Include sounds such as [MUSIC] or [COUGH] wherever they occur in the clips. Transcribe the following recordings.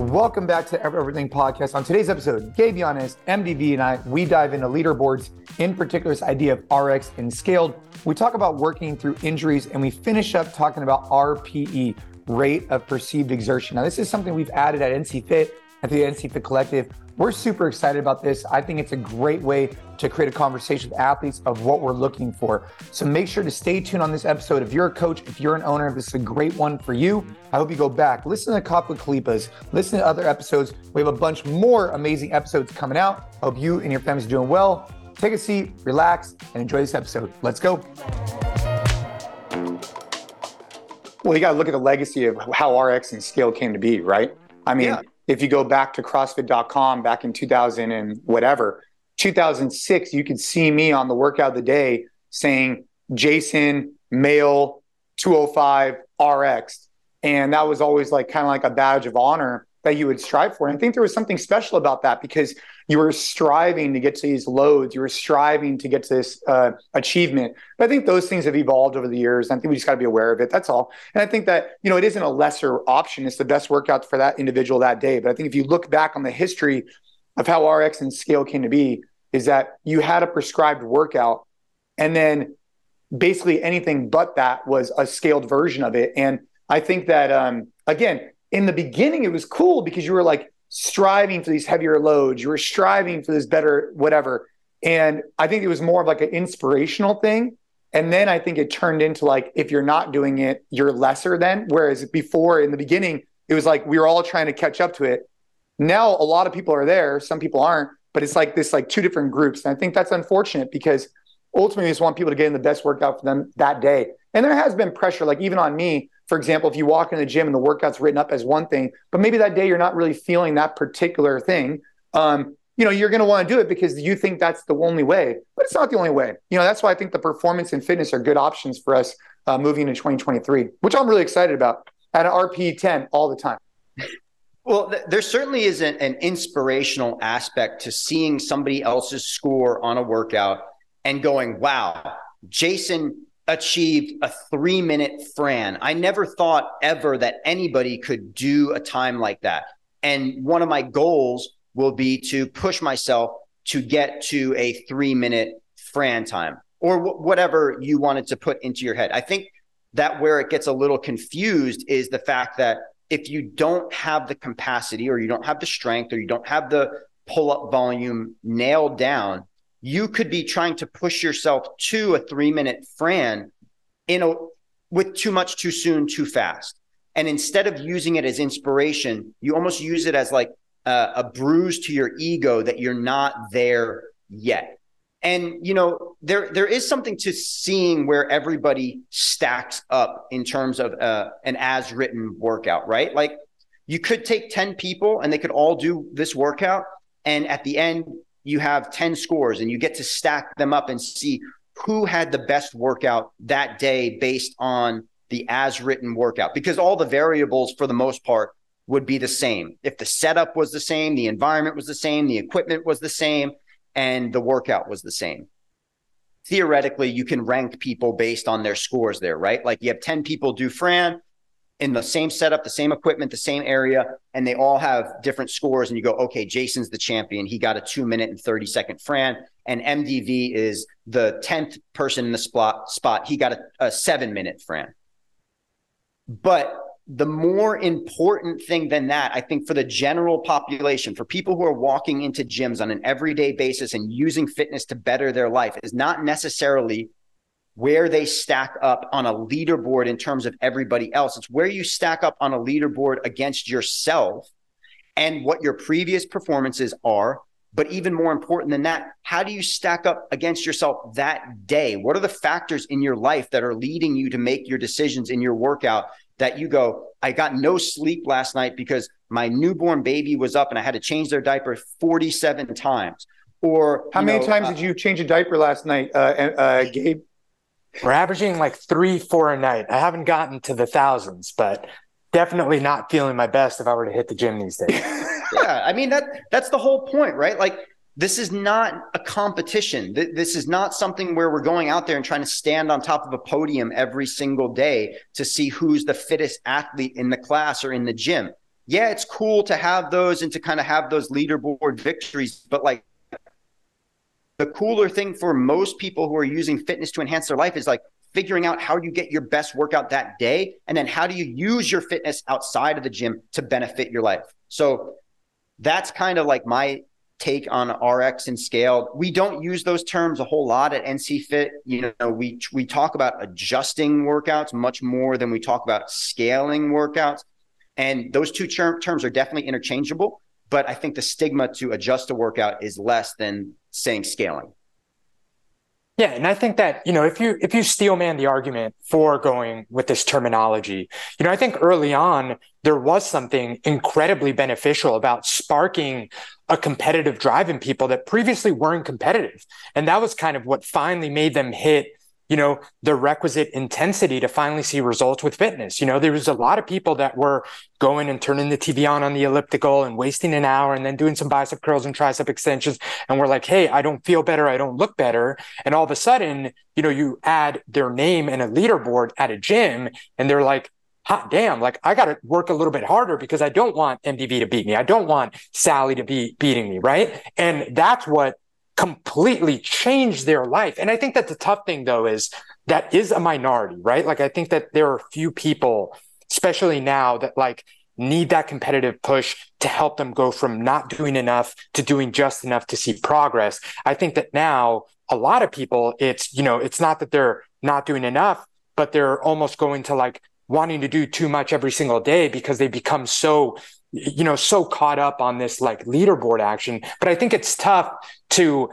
Welcome back to Everything Podcast. On today's episode, Gabe Yanes, MDV, and I, we dive into leaderboards, in particular, this idea of RX and scaled. We talk about working through injuries, and we finish up talking about RPE, rate of perceived exertion. Now, this is something we've added at NC Fit, at the NC Fit Collective. We're super excited about this. I think it's a great way to create a conversation with athletes of what we're looking for. So make sure to stay tuned on this episode. If you're a coach, if you're an owner, this is a great one for you. I hope you go back, listen to Coffee with Khalipas, listen to other episodes. We have a bunch more amazing episodes coming out. Hope you and your families are doing well. Take a seat, relax, and enjoy this episode. Let's go. Well, you got to look at the legacy of how RX and scale came to be, right? I mean, yeah if you go back to CrossFit.com back in 2000 and whatever, 2006, you could see me on the workout of the day saying Jason, male, 205, RX. And that was always like kind of like a badge of honor that you would strive for. And I think there was something special about that because you were striving to get to these loads, you were striving to get to this uh, achievement. But I think those things have evolved over the years. And I think we just got to be aware of it. That's all. And I think that, you know, it isn't a lesser option. It's the best workout for that individual that day. But I think if you look back on the history of how RX and scale came to be, is that you had a prescribed workout and then basically anything but that was a scaled version of it. And I think that, um, again, in the beginning, it was cool because you were like striving for these heavier loads, you were striving for this better whatever. And I think it was more of like an inspirational thing. And then I think it turned into like, if you're not doing it, you're lesser than. Whereas before in the beginning, it was like we were all trying to catch up to it. Now a lot of people are there, some people aren't, but it's like this like two different groups. And I think that's unfortunate because ultimately we just want people to get in the best workout for them that day. And there has been pressure, like even on me, for example, if you walk in the gym and the workout's written up as one thing, but maybe that day you're not really feeling that particular thing, um, you know, you're going to want to do it because you think that's the only way, but it's not the only way. You know, that's why I think the performance and fitness are good options for us uh, moving into 2023, which I'm really excited about at an RP 10 all the time. Well, th- there certainly is an, an inspirational aspect to seeing somebody else's score on a workout and going, wow, Jason achieved a three minute Fran. I never thought ever that anybody could do a time like that. And one of my goals will be to push myself to get to a three minute Fran time or w- whatever you wanted to put into your head. I think that where it gets a little confused is the fact that if you don't have the capacity or you don't have the strength or you don't have the pull up volume nailed down, you could be trying to push yourself to a three minute Fran in a with too much too soon too fast. And instead of using it as inspiration you almost use it as like a, a bruise to your ego that you're not there yet. And you know there there is something to seeing where everybody stacks up in terms of uh, an as written workout right? Like you could take 10 people and they could all do this workout. And at the end you have 10 scores and you get to stack them up and see who had the best workout that day based on the as written workout because all the variables for the most part would be the same. If the setup was the same, the environment was the same, the equipment was the same, and the workout was the same. Theoretically, you can rank people based on their scores there, right? Like you have 10 people do Fran, in the same setup, the same equipment, the same area, and they all have different scores. And you go, okay, Jason's the champion. He got a two minute and 30 second Fran. And MDV is the 10th person in the spot spot. He got a, a seven minute Fran. But the more important thing than that, I think for the general population, for people who are walking into gyms on an everyday basis and using fitness to better their life, is not necessarily where they stack up on a leaderboard in terms of everybody else. It's where you stack up on a leaderboard against yourself and what your previous performances are. But even more important than that, how do you stack up against yourself that day? What are the factors in your life that are leading you to make your decisions in your workout that you go, I got no sleep last night because my newborn baby was up and I had to change their diaper 47 times? Or how many know, times uh, did you change a diaper last night, uh, uh, Gabe? We're averaging like three, four a night. I haven't gotten to the thousands, but definitely not feeling my best if I were to hit the gym these days. [LAUGHS] yeah, I mean that that's the whole point, right? Like this is not a competition. This is not something where we're going out there and trying to stand on top of a podium every single day to see who's the fittest athlete in the class or in the gym. yeah, it's cool to have those and to kind of have those leaderboard victories, but like the cooler thing for most people who are using fitness to enhance their life is like figuring out how you get your best workout that day and then how do you use your fitness outside of the gym to benefit your life. So that's kind of like my take on RX and scaled. We don't use those terms a whole lot at NC Fit. You know, we we talk about adjusting workouts much more than we talk about scaling workouts. And those two term, terms are definitely interchangeable, but I think the stigma to adjust a workout is less than saying scaling. Yeah, and I think that you know if you if you steelman the argument for going with this terminology, you know I think early on there was something incredibly beneficial about sparking a competitive drive in people that previously weren't competitive, and that was kind of what finally made them hit you know, the requisite intensity to finally see results with fitness. You know, there was a lot of people that were going and turning the TV on on the elliptical and wasting an hour and then doing some bicep curls and tricep extensions. And we're like, hey, I don't feel better. I don't look better. And all of a sudden, you know, you add their name and a leaderboard at a gym and they're like, hot damn, like I got to work a little bit harder because I don't want MDV to beat me. I don't want Sally to be beating me. Right. And that's what completely change their life. And I think that the tough thing though is that is a minority, right? Like I think that there are few people, especially now, that like need that competitive push to help them go from not doing enough to doing just enough to see progress. I think that now a lot of people, it's, you know, it's not that they're not doing enough, but they're almost going to like wanting to do too much every single day because they become so you know so caught up on this like leaderboard action but i think it's tough to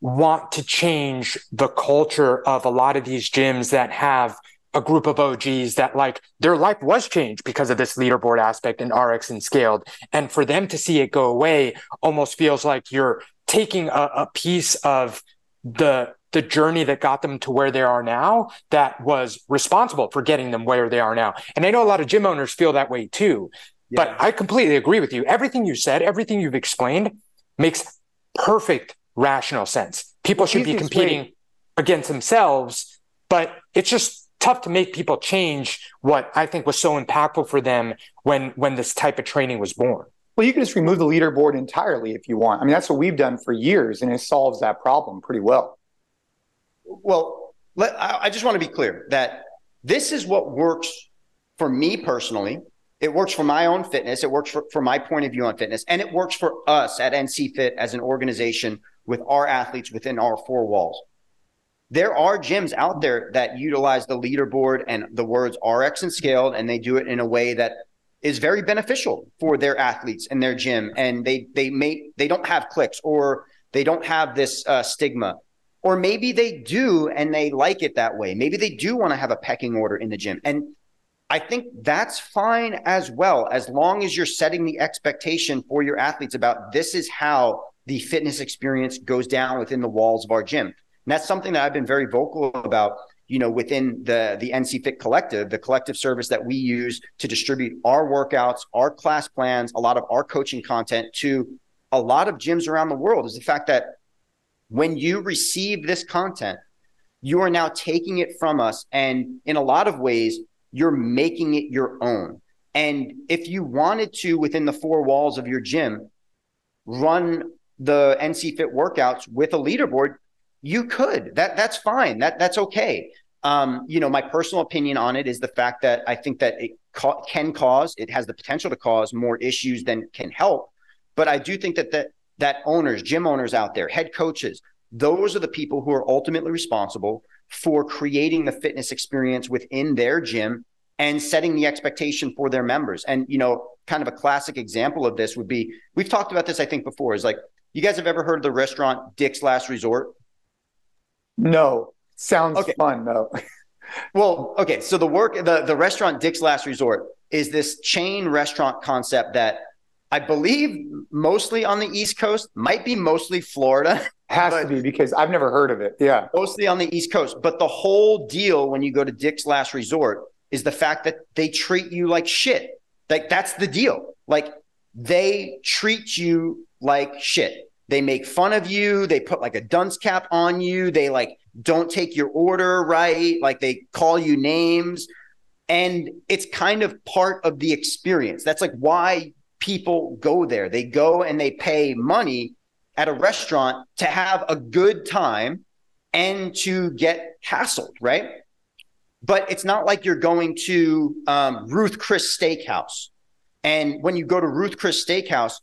want to change the culture of a lot of these gyms that have a group of OGs that like their life was changed because of this leaderboard aspect in RX and scaled. And for them to see it go away almost feels like you're taking a, a piece of the the journey that got them to where they are now that was responsible for getting them where they are now. And I know a lot of gym owners feel that way too. Yeah. But I completely agree with you. Everything you said, everything you've explained makes perfect rational sense. People should be competing against themselves, but it's just tough to make people change what I think was so impactful for them when when this type of training was born. Well, you can just remove the leaderboard entirely if you want. I mean, that's what we've done for years, and it solves that problem pretty well. Well, let, I just want to be clear that this is what works for me personally it works for my own fitness. It works for, for my point of view on fitness. And it works for us at NC Fit as an organization with our athletes within our four walls. There are gyms out there that utilize the leaderboard and the words RX and scaled, and they do it in a way that is very beneficial for their athletes and their gym. And they they may they don't have cliques or they don't have this uh, stigma. Or maybe they do and they like it that way. Maybe they do want to have a pecking order in the gym. And I think that's fine as well, as long as you're setting the expectation for your athletes about this is how the fitness experience goes down within the walls of our gym. And that's something that I've been very vocal about, you know, within the the NC Fit collective, the collective service that we use to distribute our workouts, our class plans, a lot of our coaching content to a lot of gyms around the world is the fact that when you receive this content, you are now taking it from us and in a lot of ways you're making it your own. And if you wanted to, within the four walls of your gym, run the NC Fit workouts with a leaderboard, you could. That that's fine. That that's okay. Um, you know, my personal opinion on it is the fact that I think that it ca- can cause, it has the potential to cause more issues than can help. But I do think that that that owners, gym owners out there, head coaches, those are the people who are ultimately responsible for creating the fitness experience within their gym and setting the expectation for their members. And, you know, kind of a classic example of this would be we've talked about this, I think, before is like, you guys have ever heard of the restaurant Dick's Last Resort? No. Sounds okay. fun though. [LAUGHS] well, okay. So the work, the, the restaurant Dick's Last Resort is this chain restaurant concept that I believe mostly on the East Coast, might be mostly Florida. [LAUGHS] Has to be because I've never heard of it. Yeah. Mostly on the East Coast. But the whole deal when you go to Dick's Last Resort is the fact that they treat you like shit. Like that's the deal. Like they treat you like shit. They make fun of you. They put like a dunce cap on you. They like don't take your order right. Like they call you names. And it's kind of part of the experience. That's like why people go there. They go and they pay money at a restaurant to have a good time and to get hassled, right? But it's not like you're going to um, Ruth Chris Steakhouse. And when you go to Ruth Chris Steakhouse,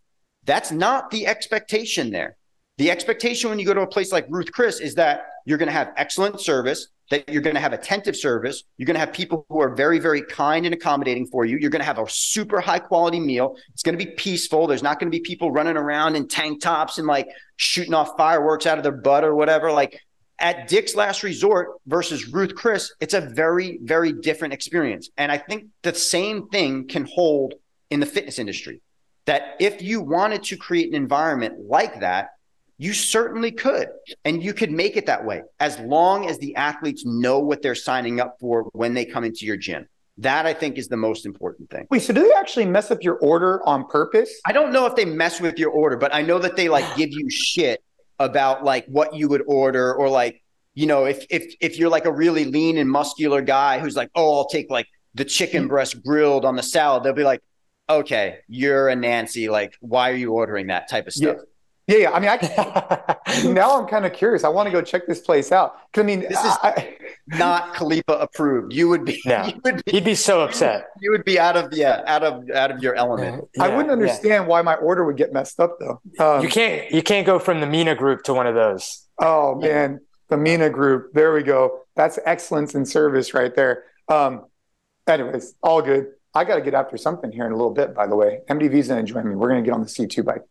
that's not the expectation there. The expectation when you go to a place like Ruth Chris is that you're going to have excellent service, that you're going to have attentive service. You're going to have people who are very, very kind and accommodating for you. You're going to have a super high quality meal. It's going to be peaceful. There's not going to be people running around in tank tops and like shooting off fireworks out of their butt or whatever. Like at Dick's Last Resort versus Ruth Chris, it's a very, very different experience. And I think the same thing can hold in the fitness industry. That if you wanted to create an environment like that, you certainly could. And you could make it that way as long as the athletes know what they're signing up for when they come into your gym. That I think is the most important thing. Wait, so do they actually mess up your order on purpose? I don't know if they mess with your order, but I know that they like give you shit about like what you would order or like, you know, if if if you're like a really lean and muscular guy who's like, "Oh, I'll take like the chicken breast grilled on the salad." They'll be like, "Okay, you're a Nancy, like why are you ordering that type of stuff?" Yeah. Yeah, yeah. I mean, I [LAUGHS] now I'm kind of curious. I want to go check this place out. I mean, this is I, not Khalipa approved. You would be. No, you would be, he'd be so upset. You would be out of yeah, out of out of your element. Yeah, I wouldn't understand yeah. why my order would get messed up though. Um, you can't you can't go from the Mina group to one of those. Oh man, the Mina group. There we go. That's excellence in service right there. Um, anyways, all good. I got to get after something here in a little bit. By the way, MDV's gonna join me. We're gonna get on the C2 bike.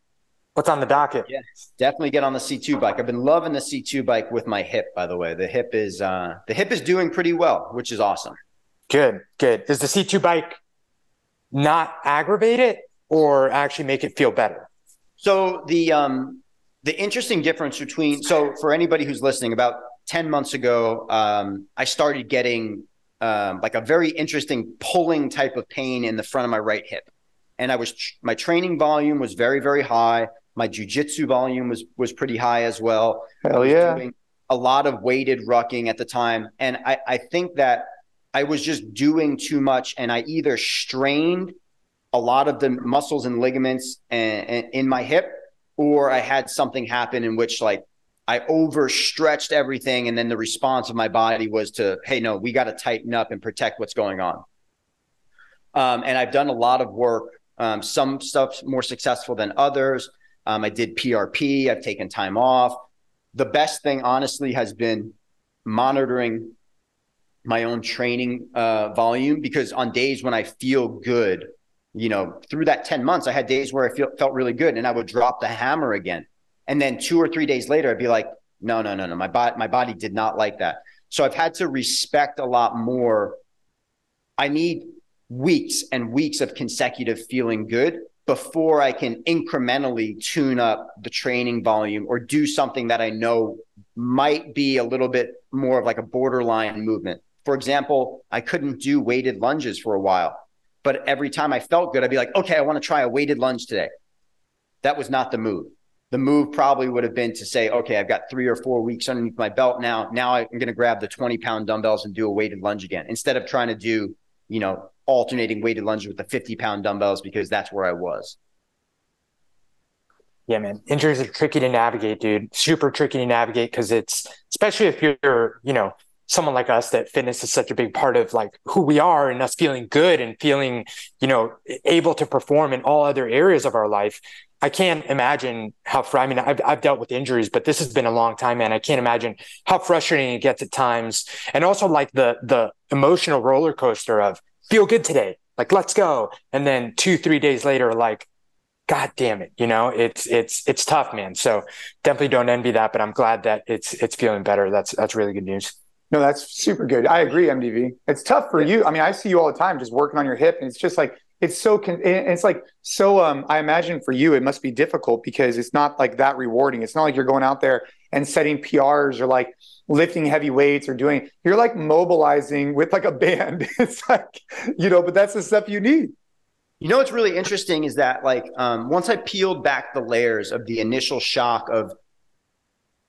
What's on the docket? Yeah, definitely get on the C2 bike. I've been loving the C2 bike with my hip, by the way. The hip is uh the hip is doing pretty well, which is awesome. Good, good. Does the C2 bike not aggravate it or actually make it feel better? So the um the interesting difference between so for anybody who's listening, about 10 months ago, um, I started getting um, like a very interesting pulling type of pain in the front of my right hip. And I was my training volume was very, very high. My jujitsu volume was was pretty high as well. Hell yeah! a lot of weighted rucking at the time, and I, I think that I was just doing too much, and I either strained a lot of the muscles and ligaments and, and in my hip, or I had something happen in which like I overstretched everything, and then the response of my body was to, "Hey, no, we got to tighten up and protect what's going on." Um, and I've done a lot of work. Um, some stuff more successful than others. Um, I did PRP. I've taken time off. The best thing, honestly, has been monitoring my own training uh, volume because on days when I feel good, you know, through that 10 months, I had days where I feel, felt really good and I would drop the hammer again. And then two or three days later, I'd be like, no, no, no, no. My body, my body did not like that. So I've had to respect a lot more. I need weeks and weeks of consecutive feeling good before I can incrementally tune up the training volume or do something that I know might be a little bit more of like a borderline movement. For example, I couldn't do weighted lunges for a while, but every time I felt good, I'd be like, okay, I want to try a weighted lunge today. That was not the move. The move probably would have been to say, okay, I've got three or four weeks underneath my belt now. Now I'm going to grab the 20 pound dumbbells and do a weighted lunge again instead of trying to do, you know, alternating weighted lunges with the 50 pound dumbbells because that's where I was. Yeah, man. Injuries are tricky to navigate, dude. Super tricky to navigate because it's especially if you're, you know, someone like us that fitness is such a big part of like who we are and us feeling good and feeling, you know, able to perform in all other areas of our life. I can't imagine how, I mean, I've, I've dealt with injuries, but this has been a long time, man. I can't imagine how frustrating it gets at times. And also like the, the emotional roller coaster of feel good today. Like, let's go. And then two, three days later, like, God damn it. You know, it's, it's, it's tough, man. So definitely don't envy that, but I'm glad that it's, it's feeling better. That's, that's really good news. No, that's super good. I agree, MDV. It's tough for you. I mean, I see you all the time just working on your hip, and it's just like it's so. Con- it's like so. Um, I imagine for you, it must be difficult because it's not like that rewarding. It's not like you're going out there and setting PRs or like lifting heavy weights or doing you're like mobilizing with like a band [LAUGHS] it's like you know but that's the stuff you need you know what's really interesting is that like um, once i peeled back the layers of the initial shock of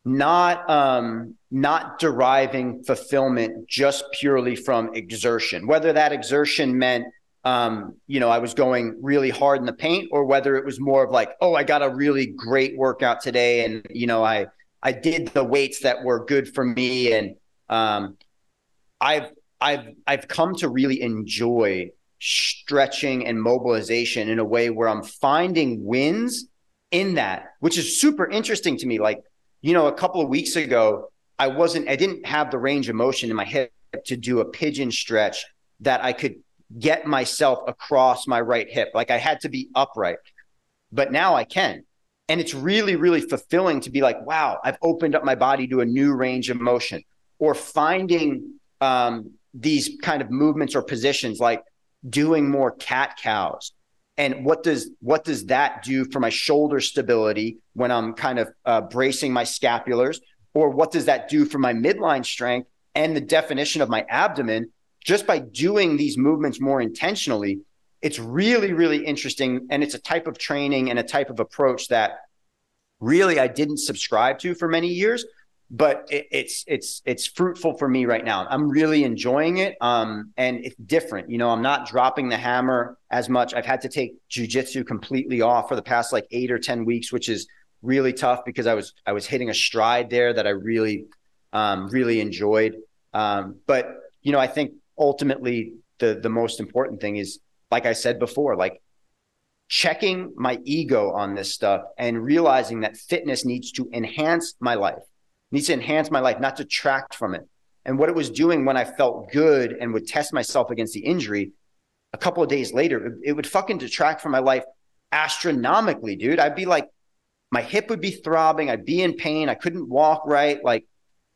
not um, not deriving fulfillment just purely from exertion, whether that exertion meant um, you know I was going really hard in the paint, or whether it was more of like, oh, I got a really great workout today, and you know I I did the weights that were good for me, and um, I've I've I've come to really enjoy stretching and mobilization in a way where I'm finding wins in that, which is super interesting to me. Like, you know, a couple of weeks ago, I wasn't, I didn't have the range of motion in my hip to do a pigeon stretch that I could get myself across my right hip. Like I had to be upright, but now I can. And it's really, really fulfilling to be like, wow, I've opened up my body to a new range of motion or finding um, these kind of movements or positions like doing more cat cows and what does what does that do for my shoulder stability when i'm kind of uh, bracing my scapulars or what does that do for my midline strength and the definition of my abdomen just by doing these movements more intentionally it's really really interesting and it's a type of training and a type of approach that really i didn't subscribe to for many years but it, it's it's it's fruitful for me right now. I'm really enjoying it, um, and it's different. You know, I'm not dropping the hammer as much. I've had to take jujitsu completely off for the past like eight or ten weeks, which is really tough because I was I was hitting a stride there that I really um, really enjoyed. Um, but you know, I think ultimately the the most important thing is, like I said before, like checking my ego on this stuff and realizing that fitness needs to enhance my life needs to enhance my life, not detract from it. And what it was doing when I felt good and would test myself against the injury, a couple of days later, it, it would fucking detract from my life astronomically, dude. I'd be like, my hip would be throbbing, I'd be in pain, I couldn't walk right. Like,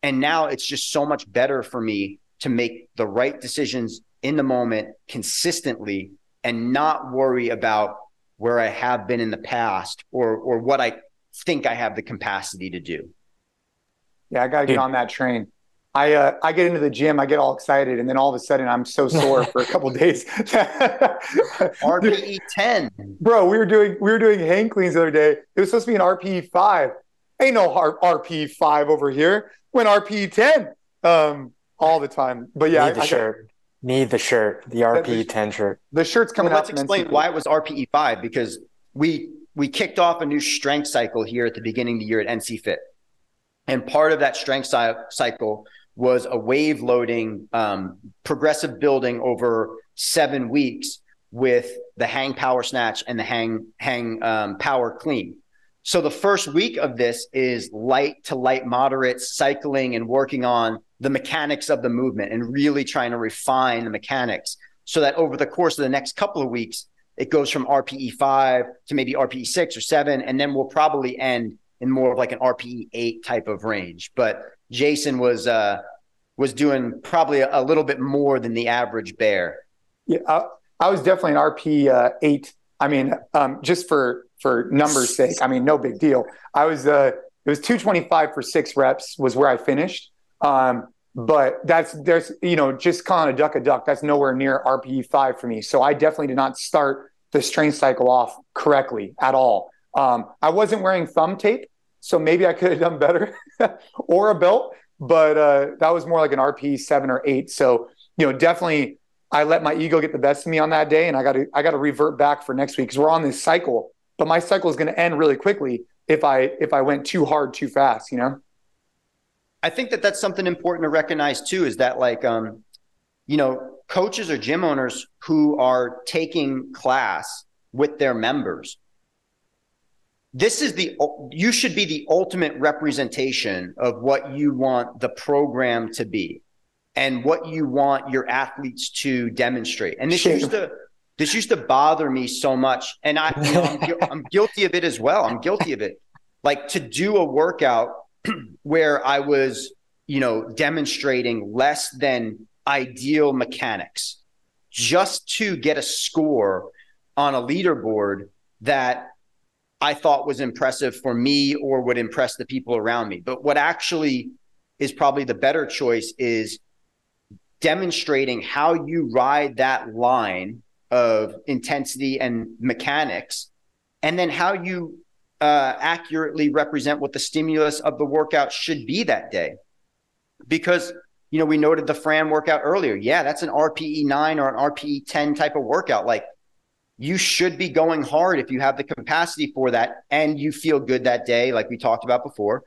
and now it's just so much better for me to make the right decisions in the moment consistently and not worry about where I have been in the past or or what I think I have the capacity to do. Yeah, I got to get on that train. I uh, I get into the gym, I get all excited, and then all of a sudden I'm so sore for a couple days. [LAUGHS] RPE ten, bro. We were doing we were doing hang cleans the other day. It was supposed to be an RPE five. Ain't no RPE five over here. Went RPE ten, um, all the time. But yeah, need the I, shirt. I need the shirt, the RPE ten shirt. The shirt's coming well, let's explain why it was RPE five because we we kicked off a new strength cycle here at the beginning of the year at NC Fit. And part of that strength cycle was a wave loading, um, progressive building over seven weeks with the hang power snatch and the hang hang um, power clean. So the first week of this is light to light moderate cycling and working on the mechanics of the movement and really trying to refine the mechanics so that over the course of the next couple of weeks it goes from RPE 5 to maybe RPE 6 or 7 and then we'll probably end in more of like an RPE eight type of range. But Jason was uh, was doing probably a, a, little bit more than the average bear. Yeah, I, I was definitely an RP uh, eight. I mean, um, just for for numbers' sake, I mean, no big deal. I was uh, it was 225 for six reps was where I finished. Um, but that's there's you know just calling a duck a duck. That's nowhere near RPE five for me. So I definitely did not start the strength cycle off correctly at all. Um, I wasn't wearing thumb tape, so maybe I could have done better [LAUGHS] or a belt, but uh, that was more like an RP seven or eight. So, you know, definitely I let my ego get the best of me on that day and I got to, I got to revert back for next week because we're on this cycle, but my cycle is going to end really quickly if I, if I went too hard, too fast, you know? I think that that's something important to recognize too, is that like, um, you know, coaches or gym owners who are taking class with their members this is the you should be the ultimate representation of what you want the program to be and what you want your athletes to demonstrate. And this used to this used to bother me so much. And i you know, I'm, I'm guilty of it as well. I'm guilty of it. Like to do a workout [CLEARS THROAT] where i was you know demonstrating less than ideal mechanics just to get a score on a leaderboard that I thought was impressive for me or would impress the people around me. But what actually is probably the better choice is demonstrating how you ride that line of intensity and mechanics and then how you uh, accurately represent what the stimulus of the workout should be that day. Because, you know, we noted the Fran workout earlier. Yeah, that's an RPE 9 or an RPE 10 type of workout. Like you should be going hard if you have the capacity for that and you feel good that day, like we talked about before.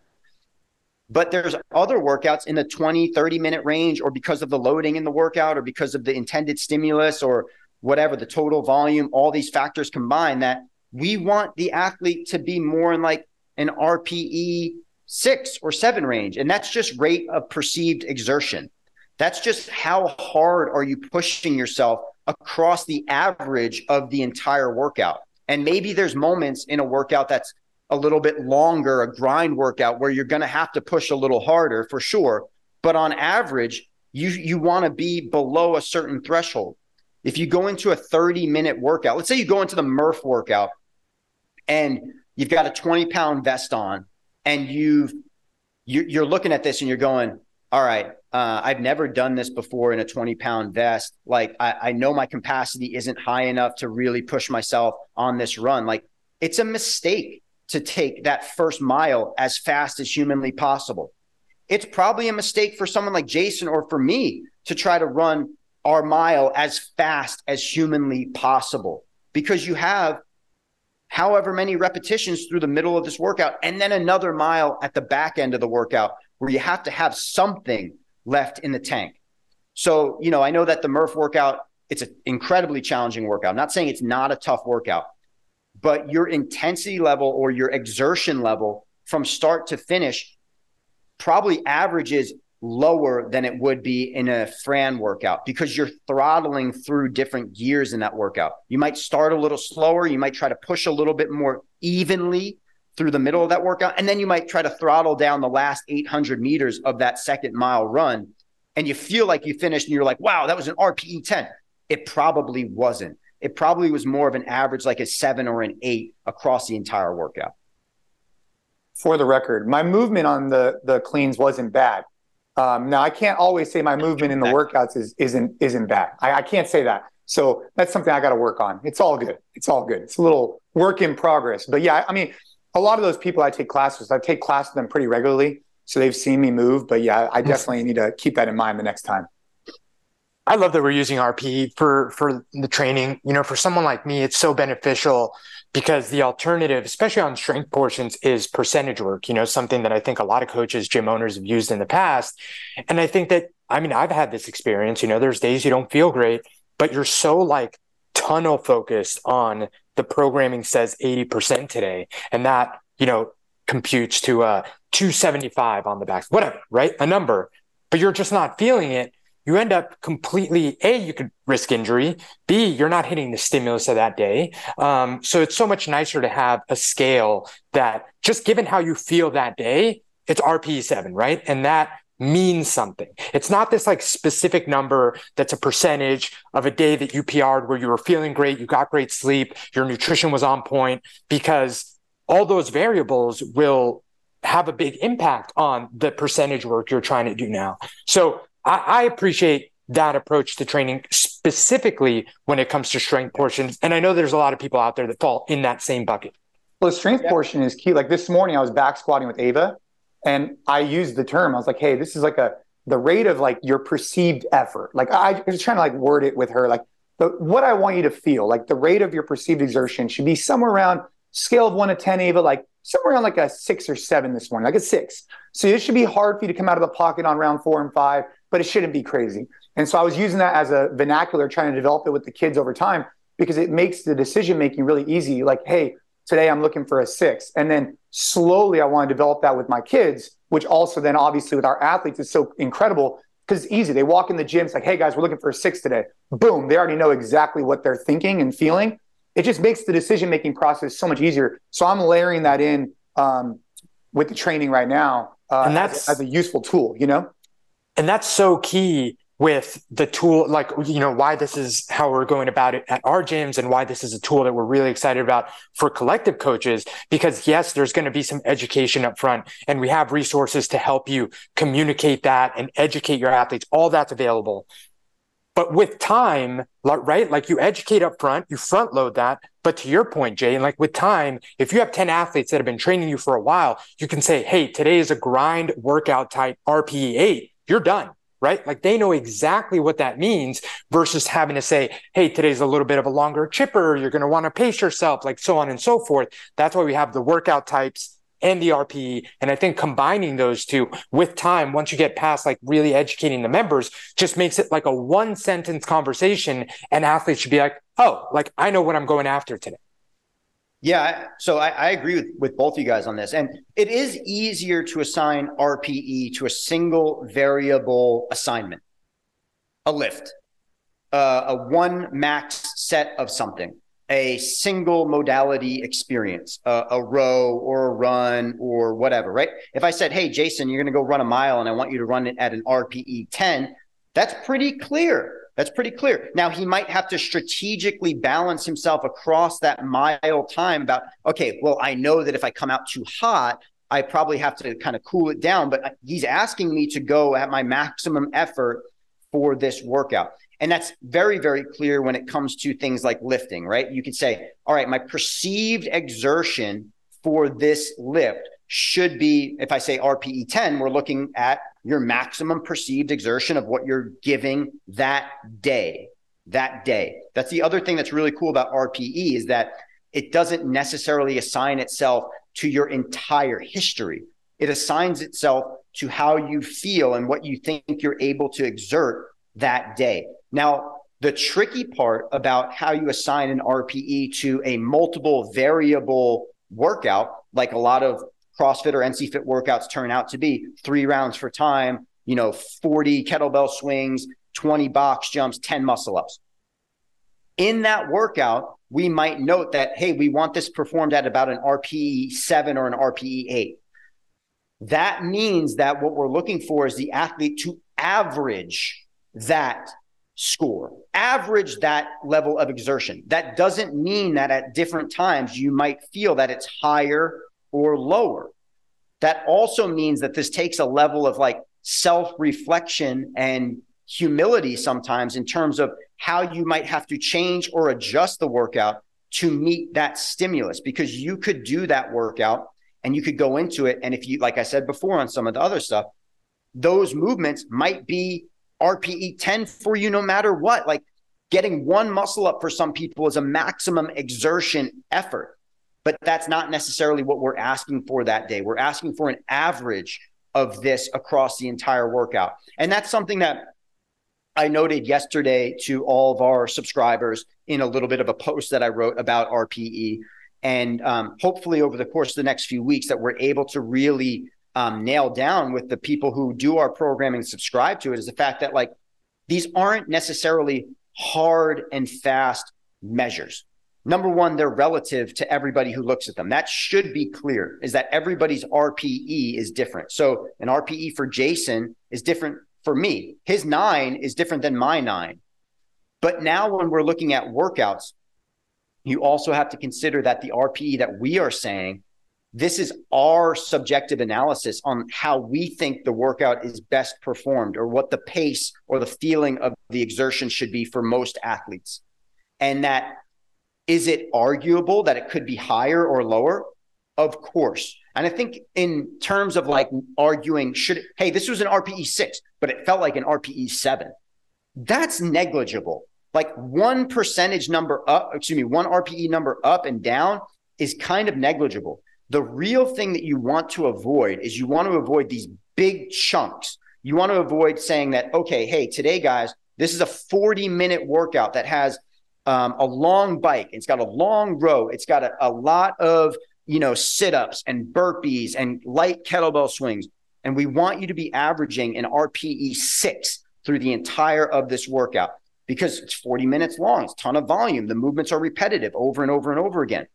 But there's other workouts in the 20, 30 minute range, or because of the loading in the workout, or because of the intended stimulus, or whatever, the total volume, all these factors combined that we want the athlete to be more in like an RPE six or seven range. And that's just rate of perceived exertion. That's just how hard are you pushing yourself across the average of the entire workout. And maybe there's moments in a workout that's a little bit longer, a grind workout where you're going to have to push a little harder for sure. But on average, you you want to be below a certain threshold. If you go into a 30 minute workout, let's say you go into the Murph workout and you've got a 20 pound vest on and you've you're looking at this and you're going, all right, uh, I've never done this before in a 20 pound vest. Like I, I know my capacity isn't high enough to really push myself on this run. Like it's a mistake to take that first mile as fast as humanly possible. It's probably a mistake for someone like Jason or for me to try to run our mile as fast as humanly possible because you have however many repetitions through the middle of this workout, and then another mile at the back end of the workout where you have to have something left in the tank. So, you know, I know that the Murph workout, it's an incredibly challenging workout. I'm not saying it's not a tough workout, but your intensity level or your exertion level from start to finish probably averages lower than it would be in a Fran workout because you're throttling through different gears in that workout. You might start a little slower, you might try to push a little bit more evenly through the middle of that workout, and then you might try to throttle down the last 800 meters of that second mile run. And you feel like you finished and you're like, wow, that was an RPE 10. It probably wasn't. It probably was more of an average, like a seven or an eight across the entire workout. For the record, my movement on the the cleans wasn't bad um, now I can't always say my movement in the workouts is isn't isn't bad. I, I can't say that. So that's something I got to work on. It's all good. It's all good. It's a little work in progress. But yeah, I mean, a lot of those people I take classes, I take class with them pretty regularly, so they've seen me move. But yeah, I definitely need to keep that in mind the next time. I love that we're using RP for for the training. You know, for someone like me, it's so beneficial because the alternative, especially on strength portions, is percentage work. You know, something that I think a lot of coaches, gym owners have used in the past. And I think that I mean, I've had this experience. You know, there's days you don't feel great, but you're so like tunnel focused on the programming says 80% today, and that you know computes to uh, a 275 on the back, whatever, right? A number, but you're just not feeling it you end up completely a you could risk injury. B you're not hitting the stimulus of that day. Um, so it's so much nicer to have a scale that just given how you feel that day it's rpe7 right? And that means something. It's not this like specific number that's a percentage of a day that you pr'd where you were feeling great you got great sleep your nutrition was on point because all those variables will have a big impact on the percentage work you're trying to do now. So I, I appreciate that approach to training specifically when it comes to strength portions. And I know there's a lot of people out there that fall in that same bucket. Well, the strength yeah. portion is key. Like this morning, I was back squatting with Ava, and I used the term. I was like, "Hey, this is like a the rate of like your perceived effort." Like I was trying to like word it with her, like the, what I want you to feel, like the rate of your perceived exertion should be somewhere around scale of one to ten, Ava, like somewhere around like a six or seven this morning, like a six. So it should be hard for you to come out of the pocket on round four and five but it shouldn't be crazy. And so I was using that as a vernacular, trying to develop it with the kids over time because it makes the decision making really easy. Like, hey, today I'm looking for a six. And then slowly I want to develop that with my kids, which also then obviously with our athletes is so incredible because it's easy. They walk in the gym, it's like, hey guys, we're looking for a six today. Boom, they already know exactly what they're thinking and feeling. It just makes the decision making process so much easier. So I'm layering that in um, with the training right now uh, and that's as, as a useful tool, you know? and that's so key with the tool like you know why this is how we're going about it at our gyms and why this is a tool that we're really excited about for collective coaches because yes there's going to be some education up front and we have resources to help you communicate that and educate your athletes all that's available But with time, right? Like you educate up front, you front load that. But to your point, Jay, and like with time, if you have 10 athletes that have been training you for a while, you can say, hey, today is a grind workout type RPE eight. You're done right? Like they know exactly what that means versus having to say, hey, today's a little bit of a longer chipper. You're going to want to pace yourself, like so on and so forth. That's why we have the workout types and the RPE. And I think combining those two with time, once you get past like really educating the members, just makes it like a one sentence conversation. And athletes should be like, oh, like I know what I'm going after today. Yeah, so I, I, agree with, with both you guys on this. And it is easier to assign RPE to a single variable assignment, a lift, uh, a one max set of something, a single modality experience, uh, a row or a run or whatever, right? If I said, hey, Jason, you're going to go run a mile and I want you to run it at an RPE 10, that's pretty clear that's pretty clear. Now he might have to strategically balance himself across that mile time about, okay, well, I know that if I come out too hot, I probably have to kind of cool it down, but he's asking me to go at my maximum effort for this workout. And that's very, very clear when it comes to things like lifting, right? You could say, all right, my perceived exertion for this lift should be, if I say RPE 10, we're looking at your maximum perceived exertion of what you're giving that day. That day. That's the other thing that's really cool about RPE is that it doesn't necessarily assign itself to your entire history. It assigns itself to how you feel and what you think you're able to exert that day. Now, the tricky part about how you assign an RPE to a multiple variable workout, like a lot of CrossFit or NC Fit workouts turn out to be three rounds for time, you know, 40 kettlebell swings, 20 box jumps, 10 muscle ups. In that workout, we might note that, hey, we want this performed at about an RPE 7 or an RPE 8. That means that what we're looking for is the athlete to average that score, average that level of exertion. That doesn't mean that at different times you might feel that it's higher or lower. That also means that this takes a level of like self reflection and humility sometimes in terms of how you might have to change or adjust the workout to meet that stimulus because you could do that workout and you could go into it. And if you, like I said before on some of the other stuff, those movements might be RPE 10 for you no matter what. Like getting one muscle up for some people is a maximum exertion effort but that's not necessarily what we're asking for that day. We're asking for an average of this across the entire workout. And that's something that I noted yesterday to all of our subscribers in a little bit of a post that I wrote about RPE. And um, hopefully, over the course of the next few weeks, that we're able to really um, nail down with the people who do our programming subscribe to it is the fact that, like, these aren't necessarily hard and fast measures number one, they're relative to everybody who looks at them. That should be clear is that everybody's RPE is different. So an RPE for Jason is different for me. His nine is different than my nine. But now when we're looking at workouts, you also have to consider that the RPE that we are saying, this is our subjective analysis on how we think the workout is best performed or what the pace or the feeling of the exertion should be for most athletes. And that is it arguable that it could be higher or lower? Of course. And I think in terms of like arguing, should it, hey, this was an RPE six, but it felt like an RPE seven. That's negligible. Like one percentage number up, excuse me, one RPE number up and down is kind of negligible. The real thing that you want to avoid is you want to avoid these big chunks. You want to avoid saying that, okay, hey, today, guys, this is a 40 minute workout that has um, a long bike. It's got a long row. It's got a, a lot of you know sit-ups and burpees and light kettlebell swings. And we want you to be averaging an RPE six through the entire of this workout because it's 40 minutes long. It's a ton of volume. The movements are repetitive over and over and over again.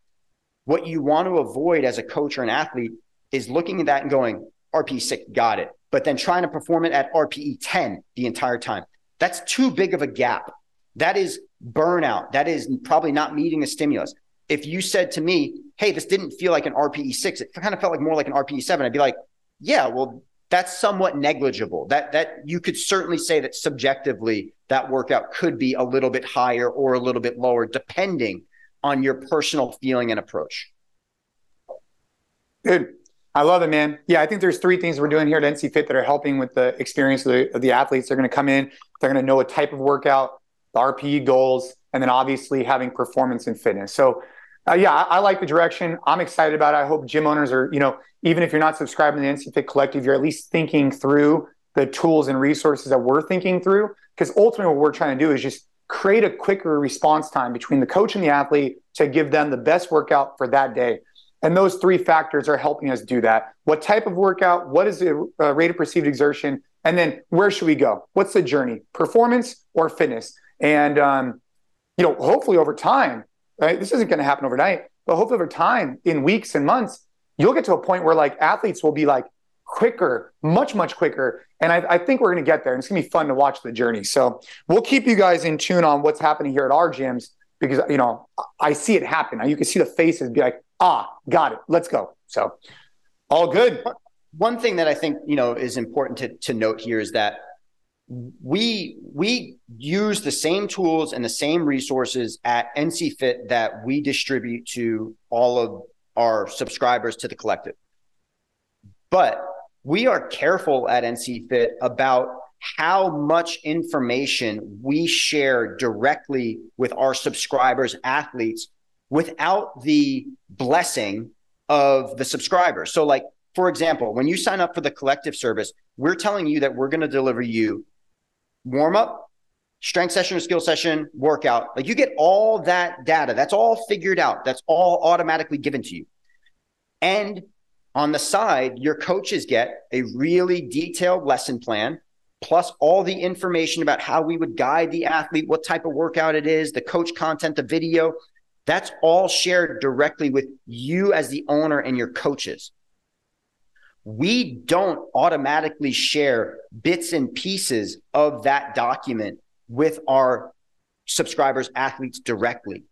What you want to avoid as a coach or an athlete is looking at that and going, RPE six, got it. But then trying to perform it at RPE 10 the entire time. That's too big of a gap. That is burnout. That is probably not meeting a stimulus. If you said to me, hey, this didn't feel like an RPE six, it kind of felt like more like an RPE seven, I'd be like, yeah, well, that's somewhat negligible. That that you could certainly say that subjectively that workout could be a little bit higher or a little bit lower, depending on your personal feeling and approach. Good. I love it, man. Yeah, I think there's three things we're doing here at NC Fit that are helping with the experience of the, of the athletes. They're going to come in, they're going to know a type of workout, the RPE goals, and then obviously having performance and fitness. So, uh, yeah, I, I, like the direction. I'm excited about it. I hope gym owners are, you know, even if you're not subscribing to the NC Fit Collective, you're at least thinking through the tools and resources that we're thinking through. Because ultimately, what we're trying to do is just create a quicker response time between the coach and the athlete to give them the best workout for that day. And those three factors are helping us do that. What type of workout? What is the uh, rate of perceived exertion? And then where should we go? What's the journey? Performance or fitness? And um, you know, hopefully over time, right? This isn't going to happen overnight, but hopefully over time, in weeks and months, you'll get to a point where like athletes will be like quicker, much much quicker. And I, I think we're going to get there. And it's going to be fun to watch the journey. So we'll keep you guys in tune on what's happening here at our gyms because you know I see it happen. You can see the faces be like, ah, got it, let's go. So all good. One thing that I think you know is important to, to note here is that we we use the same tools and the same resources at NC Fit that we distribute to all of our subscribers to the collective. But we are careful at NC Fit about how much information we share directly with our subscribers, athletes, without the blessing of the subscriber. So, like, for example, when you sign up for the collective service, we're telling you that we're going to deliver you warm up, strength session or skill session, workout. Like, you get all that data. That's all figured out. That's all automatically given to you. And on the side, your coaches get a really detailed lesson plan plus all the information about how we would guide the athlete, what type of workout it is, the coach content, the video. That's all shared directly with you as the owner and your coaches. We don't automatically share bits and pieces of that document with our subscribers, athletes directly.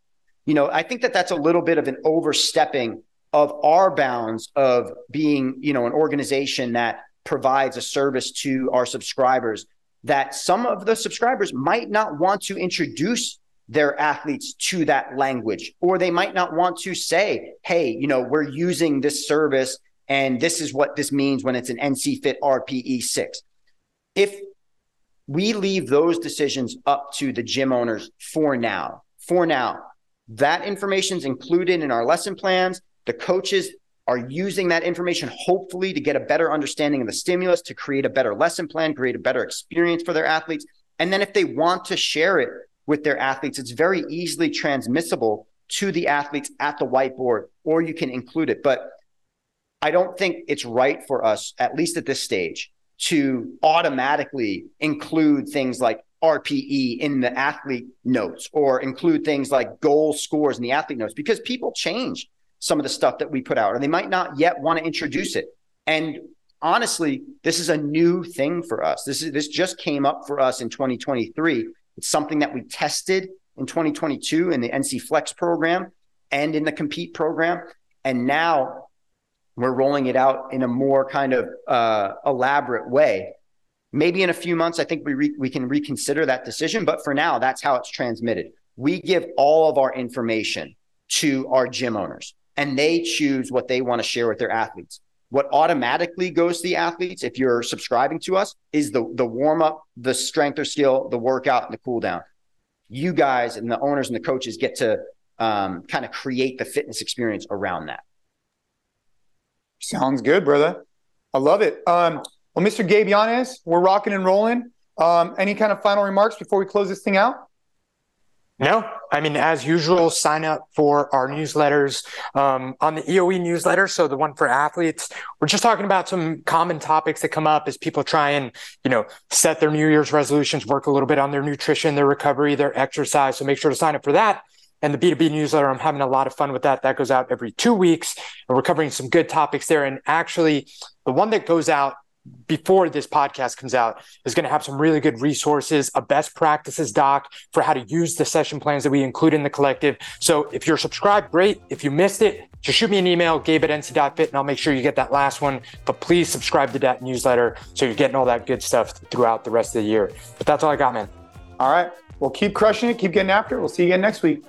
You know, I think that that's a little bit of an overstepping of our bounds of being, you know, an organization that provides a service to our subscribers that some of the subscribers might not want to introduce their athletes to that language or they might not want to say hey you know we're using this service and this is what this means when it's an nc fit rpe 6 if we leave those decisions up to the gym owners for now for now that information is included in our lesson plans the coaches are using that information hopefully to get a better understanding of the stimulus to create a better lesson plan create a better experience for their athletes. And then if they want to share it with their athletes it's very easily transmissible to the athletes at the whiteboard or you can include it. But i don't think it's right for us at least at this stage to automatically include things like RPE in the athlete notes or include things like goal scores in the athlete notes because people change some of the stuff that we put out, or they might not yet want to introduce it. And honestly, this is a new thing for us. This is this just came up for us in 2023. It's something that we tested in 2022 in the NC Flex program and in the Compete program, and now we're rolling it out in a more kind of uh, elaborate way. Maybe in a few months, I think we re- we can reconsider that decision. But for now, that's how it's transmitted. We give all of our information to our gym owners and they choose what they want to share with their athletes. What automatically goes to the athletes, if you're subscribing to us, is the the warm up, the strength or skill, the workout, and the cool down. You guys and the owners and the coaches get to um, kind of create the fitness experience around that. Sounds good, brother. I love it. Um, well, Mr. Gabe Yanez, we're rocking and rolling. Um, any kind of final remarks before we close this thing out? No, I mean, as usual, sign up for our newsletters um, on the EOE newsletter. So the one for athletes, we're just talking about some common topics that come up as people try and, you know, set their New Year's resolutions, work a little bit on their nutrition, their recovery, their exercise. So make sure to sign up for that. And the B2B newsletter, I'm having a lot of fun with that. That goes out every two weeks and we're covering some good topics there. And actually the one that goes out before this podcast comes out is going to have some really good resources, a best practices doc for how to use the session plans that we include in the collective. So if you're subscribed, great. If you missed it, just shoot me an email, gabe at nc.fit, and I'll make sure you get that last one. But please subscribe to that newsletter so you're getting all that good stuff throughout the rest of the year. But that's all I got, man. All right. Well, keep crushing it. Keep getting after it. We'll see you again next week.